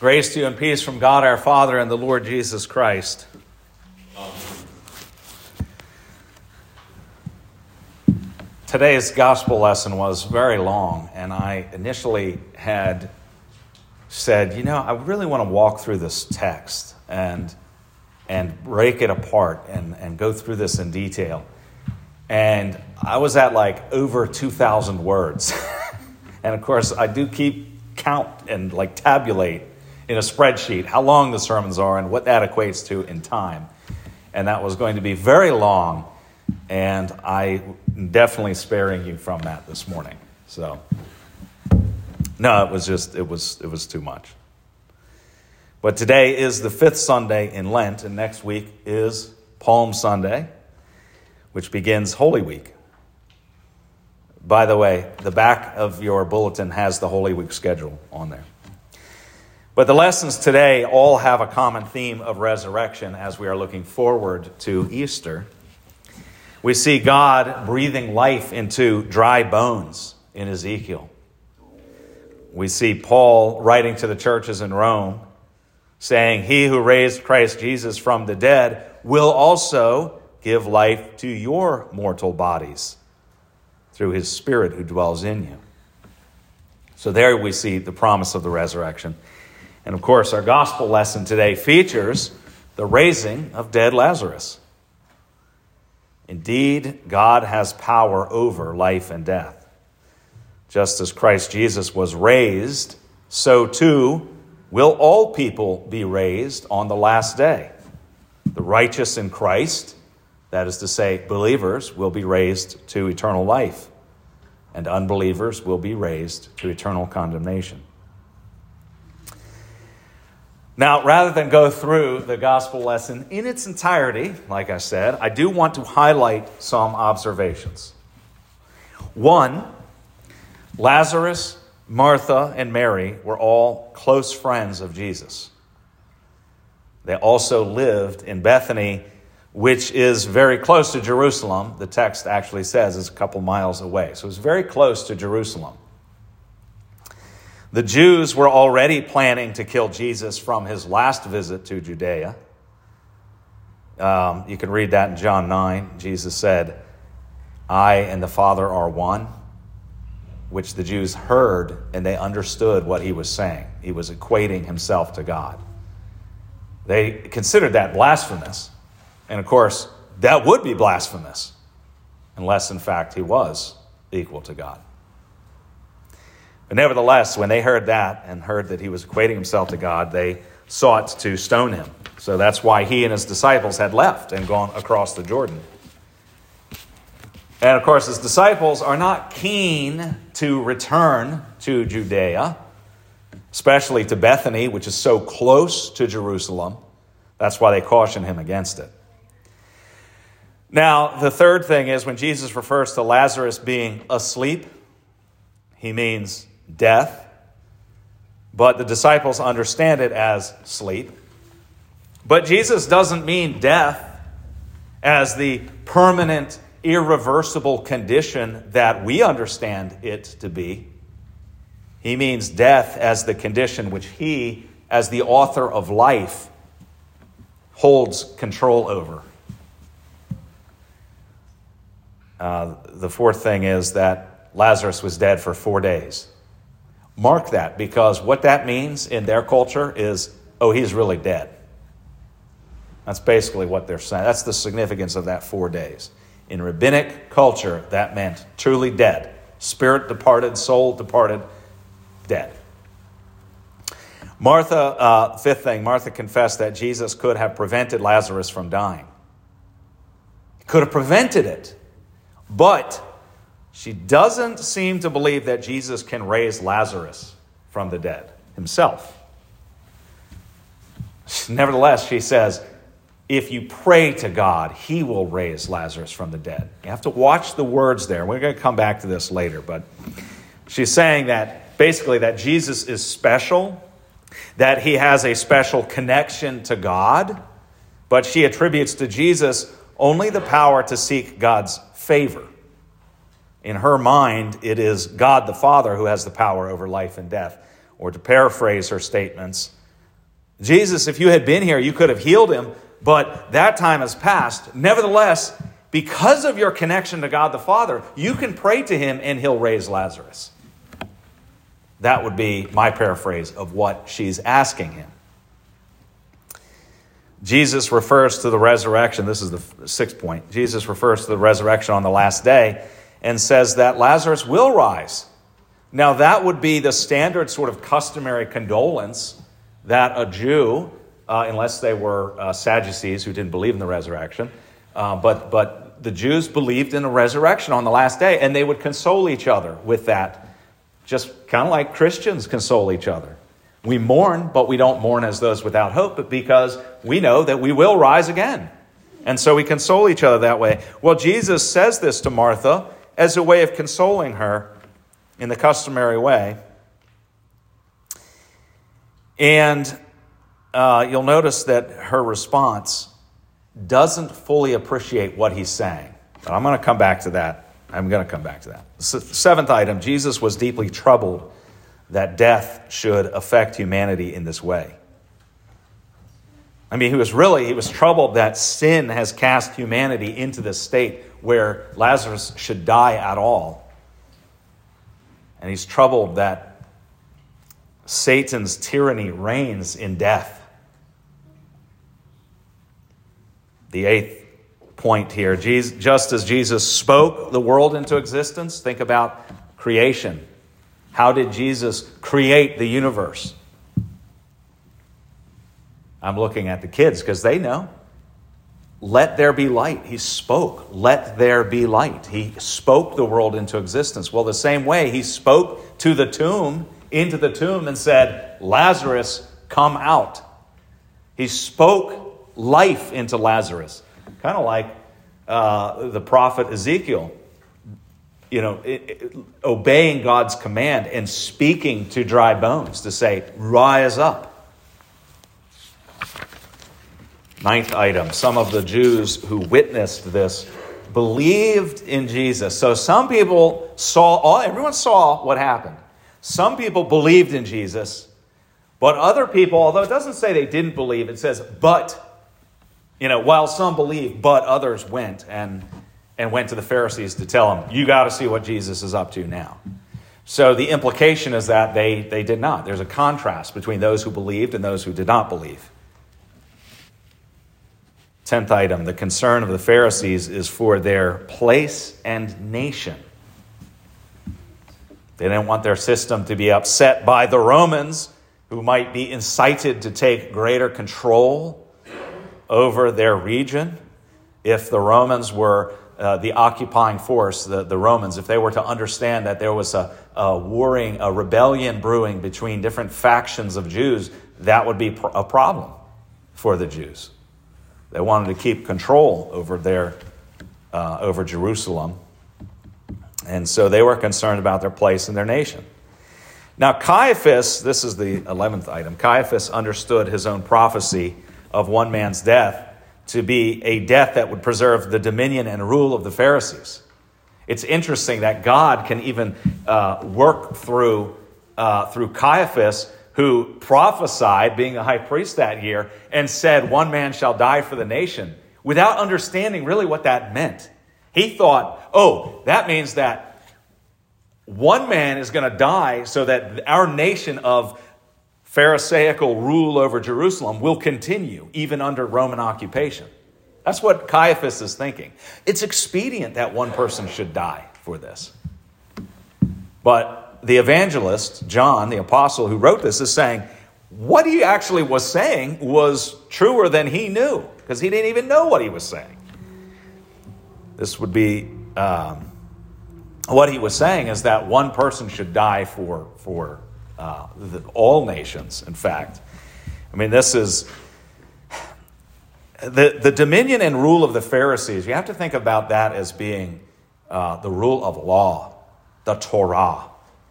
Grace to you and peace from God our Father and the Lord Jesus Christ. Today's gospel lesson was very long, and I initially had said, you know, I really want to walk through this text and, and break it apart and, and go through this in detail. And I was at like over 2,000 words. and of course, I do keep count and like tabulate in a spreadsheet how long the sermons are and what that equates to in time. And that was going to be very long, and I am definitely sparing you from that this morning. So, no, it was just it was it was too much. But today is the fifth Sunday in Lent, and next week is Palm Sunday, which begins Holy Week. By the way, the back of your bulletin has the Holy Week schedule on there. But the lessons today all have a common theme of resurrection as we are looking forward to Easter. We see God breathing life into dry bones in Ezekiel. We see Paul writing to the churches in Rome saying, He who raised Christ Jesus from the dead will also give life to your mortal bodies through his Spirit who dwells in you. So there we see the promise of the resurrection. And of course, our gospel lesson today features the raising of dead Lazarus. Indeed, God has power over life and death. Just as Christ Jesus was raised, so too will all people be raised on the last day. The righteous in Christ, that is to say, believers, will be raised to eternal life, and unbelievers will be raised to eternal condemnation. Now, rather than go through the gospel lesson in its entirety, like I said, I do want to highlight some observations. One, Lazarus, Martha, and Mary were all close friends of Jesus. They also lived in Bethany, which is very close to Jerusalem. The text actually says it's a couple miles away. So it's very close to Jerusalem. The Jews were already planning to kill Jesus from his last visit to Judea. Um, you can read that in John 9. Jesus said, I and the Father are one, which the Jews heard and they understood what he was saying. He was equating himself to God. They considered that blasphemous. And of course, that would be blasphemous, unless in fact he was equal to God. But nevertheless, when they heard that and heard that he was equating himself to God, they sought to stone him. So that's why he and his disciples had left and gone across the Jordan. And of course, his disciples are not keen to return to Judea, especially to Bethany, which is so close to Jerusalem. That's why they caution him against it. Now, the third thing is when Jesus refers to Lazarus being asleep, he means death, but the disciples understand it as sleep. But Jesus doesn't mean death as the permanent, irreversible condition that we understand it to be. He means death as the condition which he, as the author of life, holds control over. Uh, the fourth thing is that Lazarus was dead for four days. Mark that because what that means in their culture is, oh, he's really dead. That's basically what they're saying. That's the significance of that four days. In rabbinic culture, that meant truly dead. Spirit departed, soul departed, dead. Martha, uh, fifth thing, Martha confessed that Jesus could have prevented Lazarus from dying. He could have prevented it. But she doesn't seem to believe that Jesus can raise Lazarus from the dead himself. Nevertheless, she says, if you pray to God, he will raise Lazarus from the dead. You have to watch the words there. We're going to come back to this later, but she's saying that basically that Jesus is special, that he has a special connection to God, but she attributes to Jesus only the power to seek God's favor. In her mind, it is God the Father who has the power over life and death. Or to paraphrase her statements, Jesus, if you had been here, you could have healed him, but that time has passed. Nevertheless, because of your connection to God the Father, you can pray to him and he'll raise Lazarus. That would be my paraphrase of what she's asking him. Jesus refers to the resurrection. This is the sixth point. Jesus refers to the resurrection on the last day and says that Lazarus will rise. Now, that would be the standard sort of customary condolence that a Jew, uh, unless they were uh, Sadducees who didn't believe in the resurrection, uh, but, but the Jews believed in the resurrection on the last day, and they would console each other with that just kind of like Christians console each other. We mourn, but we don't mourn as those without hope, but because we know that we will rise again. And so we console each other that way. Well, Jesus says this to Martha as a way of consoling her in the customary way. And uh, you'll notice that her response doesn't fully appreciate what he's saying. But I'm going to come back to that I'm going to come back to that. Seventh item Jesus was deeply troubled that death should affect humanity in this way. I mean, he was really, he was troubled that sin has cast humanity into this state where Lazarus should die at all. And he's troubled that Satan's tyranny reigns in death. The eighth point here. Just as Jesus spoke the world into existence, think about creation. How did Jesus create the universe? I'm looking at the kids because they know. Let there be light. He spoke, let there be light. He spoke the world into existence. Well, the same way, he spoke to the tomb, into the tomb, and said, Lazarus, come out. He spoke life into Lazarus. Kind of like uh, the prophet Ezekiel, you know, it, it, obeying God's command and speaking to dry bones to say, rise up. Ninth item some of the Jews who witnessed this believed in Jesus. So some people saw, all, everyone saw what happened. Some people believed in Jesus, but other people, although it doesn't say they didn't believe, it says, but you know, while some believed, but others went and, and went to the Pharisees to tell them, you got to see what Jesus is up to now. So the implication is that they, they did not. There's a contrast between those who believed and those who did not believe. Tenth item the concern of the Pharisees is for their place and nation. They didn't want their system to be upset by the Romans, who might be incited to take greater control over their region, if the Romans were uh, the occupying force, the, the Romans, if they were to understand that there was a, a warring, a rebellion brewing between different factions of Jews, that would be a problem for the Jews. They wanted to keep control over their uh, over Jerusalem, and so they were concerned about their place in their nation. Now, Caiaphas, this is the eleventh item. Caiaphas understood his own prophecy of one man's death to be a death that would preserve the dominion and rule of the Pharisees. It's interesting that God can even uh, work through, uh, through Caiaphas, who prophesied, being the high priest that year, and said, One man shall die for the nation, without understanding really what that meant. He thought, oh, that means that one man is going to die so that our nation of Pharisaical rule over Jerusalem will continue even under Roman occupation. That's what Caiaphas is thinking. It's expedient that one person should die for this. But the evangelist, John, the apostle who wrote this, is saying what he actually was saying was truer than he knew because he didn't even know what he was saying. This would be um, what he was saying is that one person should die for, for uh, the, all nations, in fact. I mean, this is the, the dominion and rule of the Pharisees. You have to think about that as being uh, the rule of law, the Torah.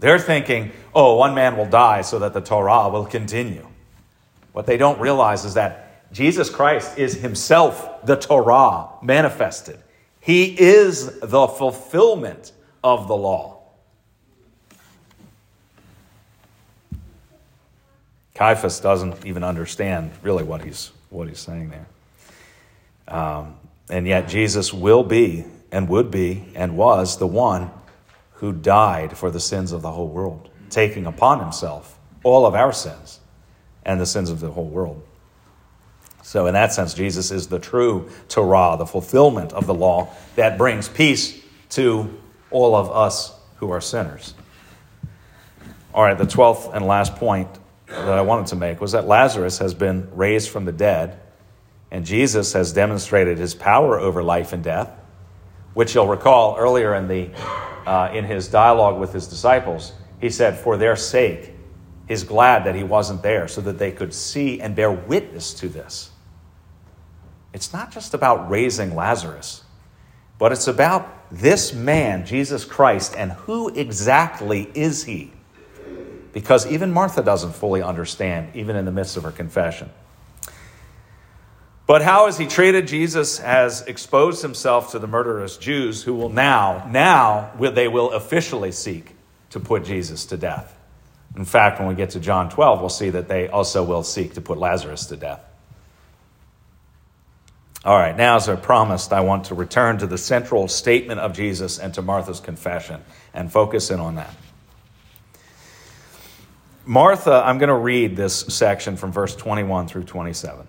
They're thinking, oh, one man will die so that the Torah will continue. What they don't realize is that Jesus Christ is himself the Torah manifested. He is the fulfillment of the law. Caiaphas doesn't even understand really what he's, what he's saying there. Um, and yet, Jesus will be and would be and was the one who died for the sins of the whole world, taking upon himself all of our sins and the sins of the whole world. So, in that sense, Jesus is the true Torah, the fulfillment of the law that brings peace to all of us who are sinners. All right, the 12th and last point that I wanted to make was that Lazarus has been raised from the dead, and Jesus has demonstrated his power over life and death, which you'll recall earlier in, the, uh, in his dialogue with his disciples. He said, For their sake, he's glad that he wasn't there so that they could see and bear witness to this. It's not just about raising Lazarus, but it's about this man, Jesus Christ, and who exactly is he? Because even Martha doesn't fully understand, even in the midst of her confession. But how has he treated Jesus has exposed himself to the murderous Jews who will now, now they will officially seek to put Jesus to death. In fact, when we get to John 12, we'll see that they also will seek to put Lazarus to death. All right, now, as I promised, I want to return to the central statement of Jesus and to Martha's confession and focus in on that. Martha, I'm going to read this section from verse 21 through 27.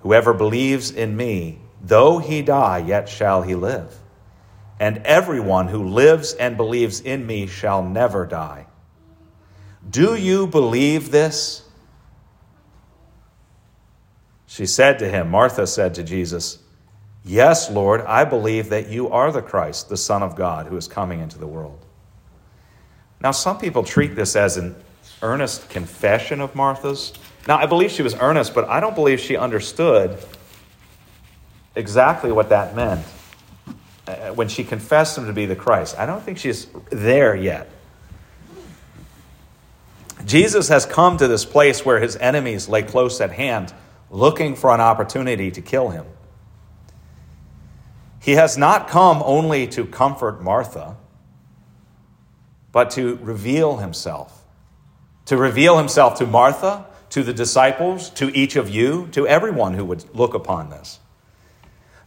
Whoever believes in me, though he die, yet shall he live. And everyone who lives and believes in me shall never die. Do you believe this? She said to him, Martha said to Jesus, Yes, Lord, I believe that you are the Christ, the Son of God, who is coming into the world. Now, some people treat this as an earnest confession of Martha's. Now, I believe she was earnest, but I don't believe she understood exactly what that meant uh, when she confessed him to be the Christ. I don't think she's there yet. Jesus has come to this place where his enemies lay close at hand looking for an opportunity to kill him. He has not come only to comfort Martha, but to reveal himself. To reveal himself to Martha, to the disciples, to each of you, to everyone who would look upon this.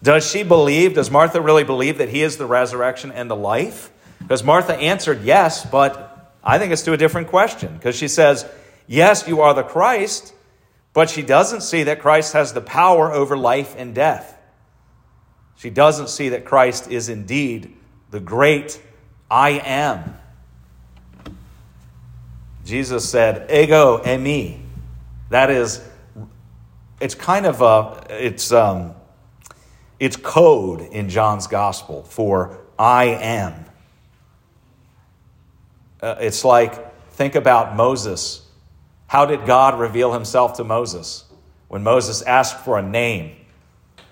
Does she believe, does Martha really believe that he is the resurrection and the life? Because Martha answered yes, but I think it's to a different question. Because she says, Yes, you are the Christ, but she doesn't see that Christ has the power over life and death. She doesn't see that Christ is indeed the great I am. Jesus said, Ego eimi. That is, it's kind of a, it's, um, it's code in John's gospel for I am. Uh, it's like, think about Moses how did God reveal himself to Moses? When Moses asked for a name,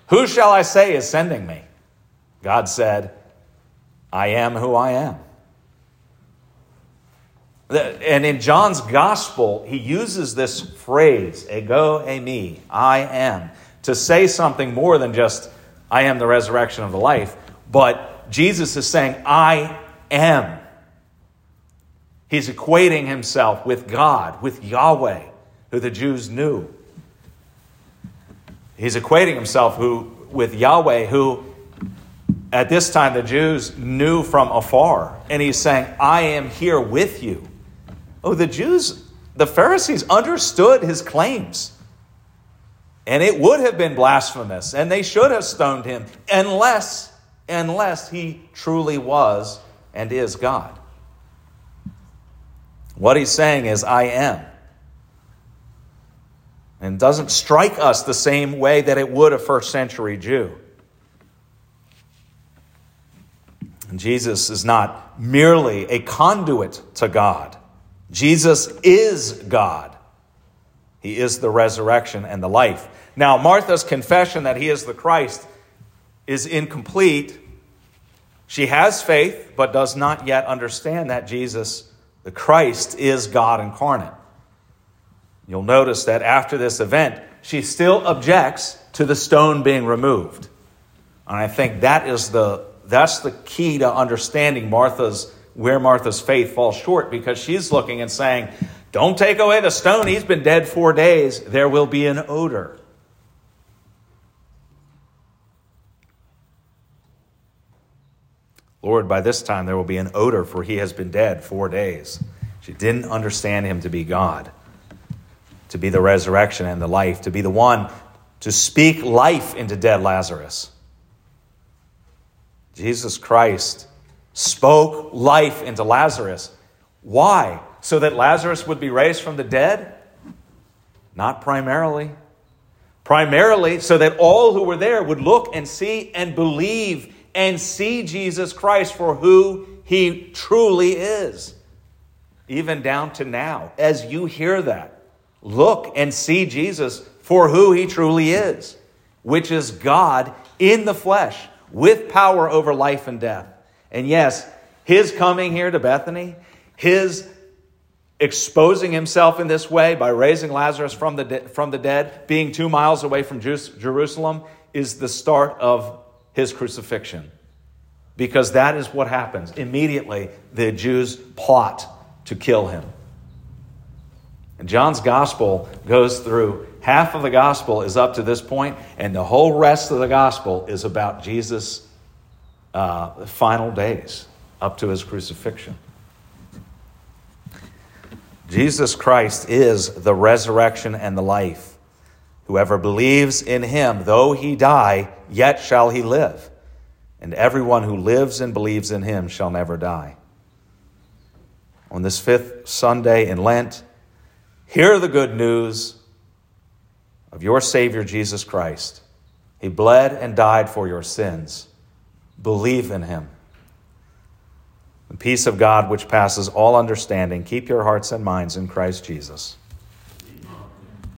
Who shall I say is sending me? God said, I am who I am. And in John's gospel, he uses this phrase, ego eimi, I am, to say something more than just, I am the resurrection of the life. But Jesus is saying, I am. He's equating himself with God, with Yahweh, who the Jews knew. He's equating himself who, with Yahweh, who at this time the Jews knew from afar. And he's saying, I am here with you. Oh, the Jews, the Pharisees understood his claims. And it would have been blasphemous, and they should have stoned him unless, unless he truly was and is God. What he's saying is, I am. And doesn't strike us the same way that it would a first century Jew. And Jesus is not merely a conduit to God, Jesus is God. He is the resurrection and the life. Now, Martha's confession that he is the Christ is incomplete. She has faith, but does not yet understand that Jesus, the Christ, is God incarnate. You'll notice that after this event, she still objects to the stone being removed. And I think that is the that's the key to understanding Martha's where Martha's faith falls short because she's looking and saying, Don't take away the stone. He's been dead four days. There will be an odor. Lord, by this time there will be an odor, for he has been dead four days. She didn't understand him to be God, to be the resurrection and the life, to be the one to speak life into dead Lazarus. Jesus Christ spoke life into Lazarus. Why? So that Lazarus would be raised from the dead? Not primarily. Primarily so that all who were there would look and see and believe and see Jesus Christ for who he truly is. Even down to now, as you hear that, look and see Jesus for who he truly is, which is God in the flesh with power over life and death. And yes, his coming here to Bethany, his exposing himself in this way by raising Lazarus from the, de- from the dead, being two miles away from Jerusalem, is the start of his crucifixion. Because that is what happens. Immediately, the Jews plot to kill him. And John's gospel goes through half of the gospel is up to this point, and the whole rest of the gospel is about Jesus' uh, final days up to his crucifixion. Jesus Christ is the resurrection and the life. Whoever believes in him, though he die, yet shall he live. And everyone who lives and believes in him shall never die. On this fifth Sunday in Lent, hear the good news of your Savior Jesus Christ. He bled and died for your sins. Believe in him. The peace of God, which passes all understanding, keep your hearts and minds in Christ Jesus.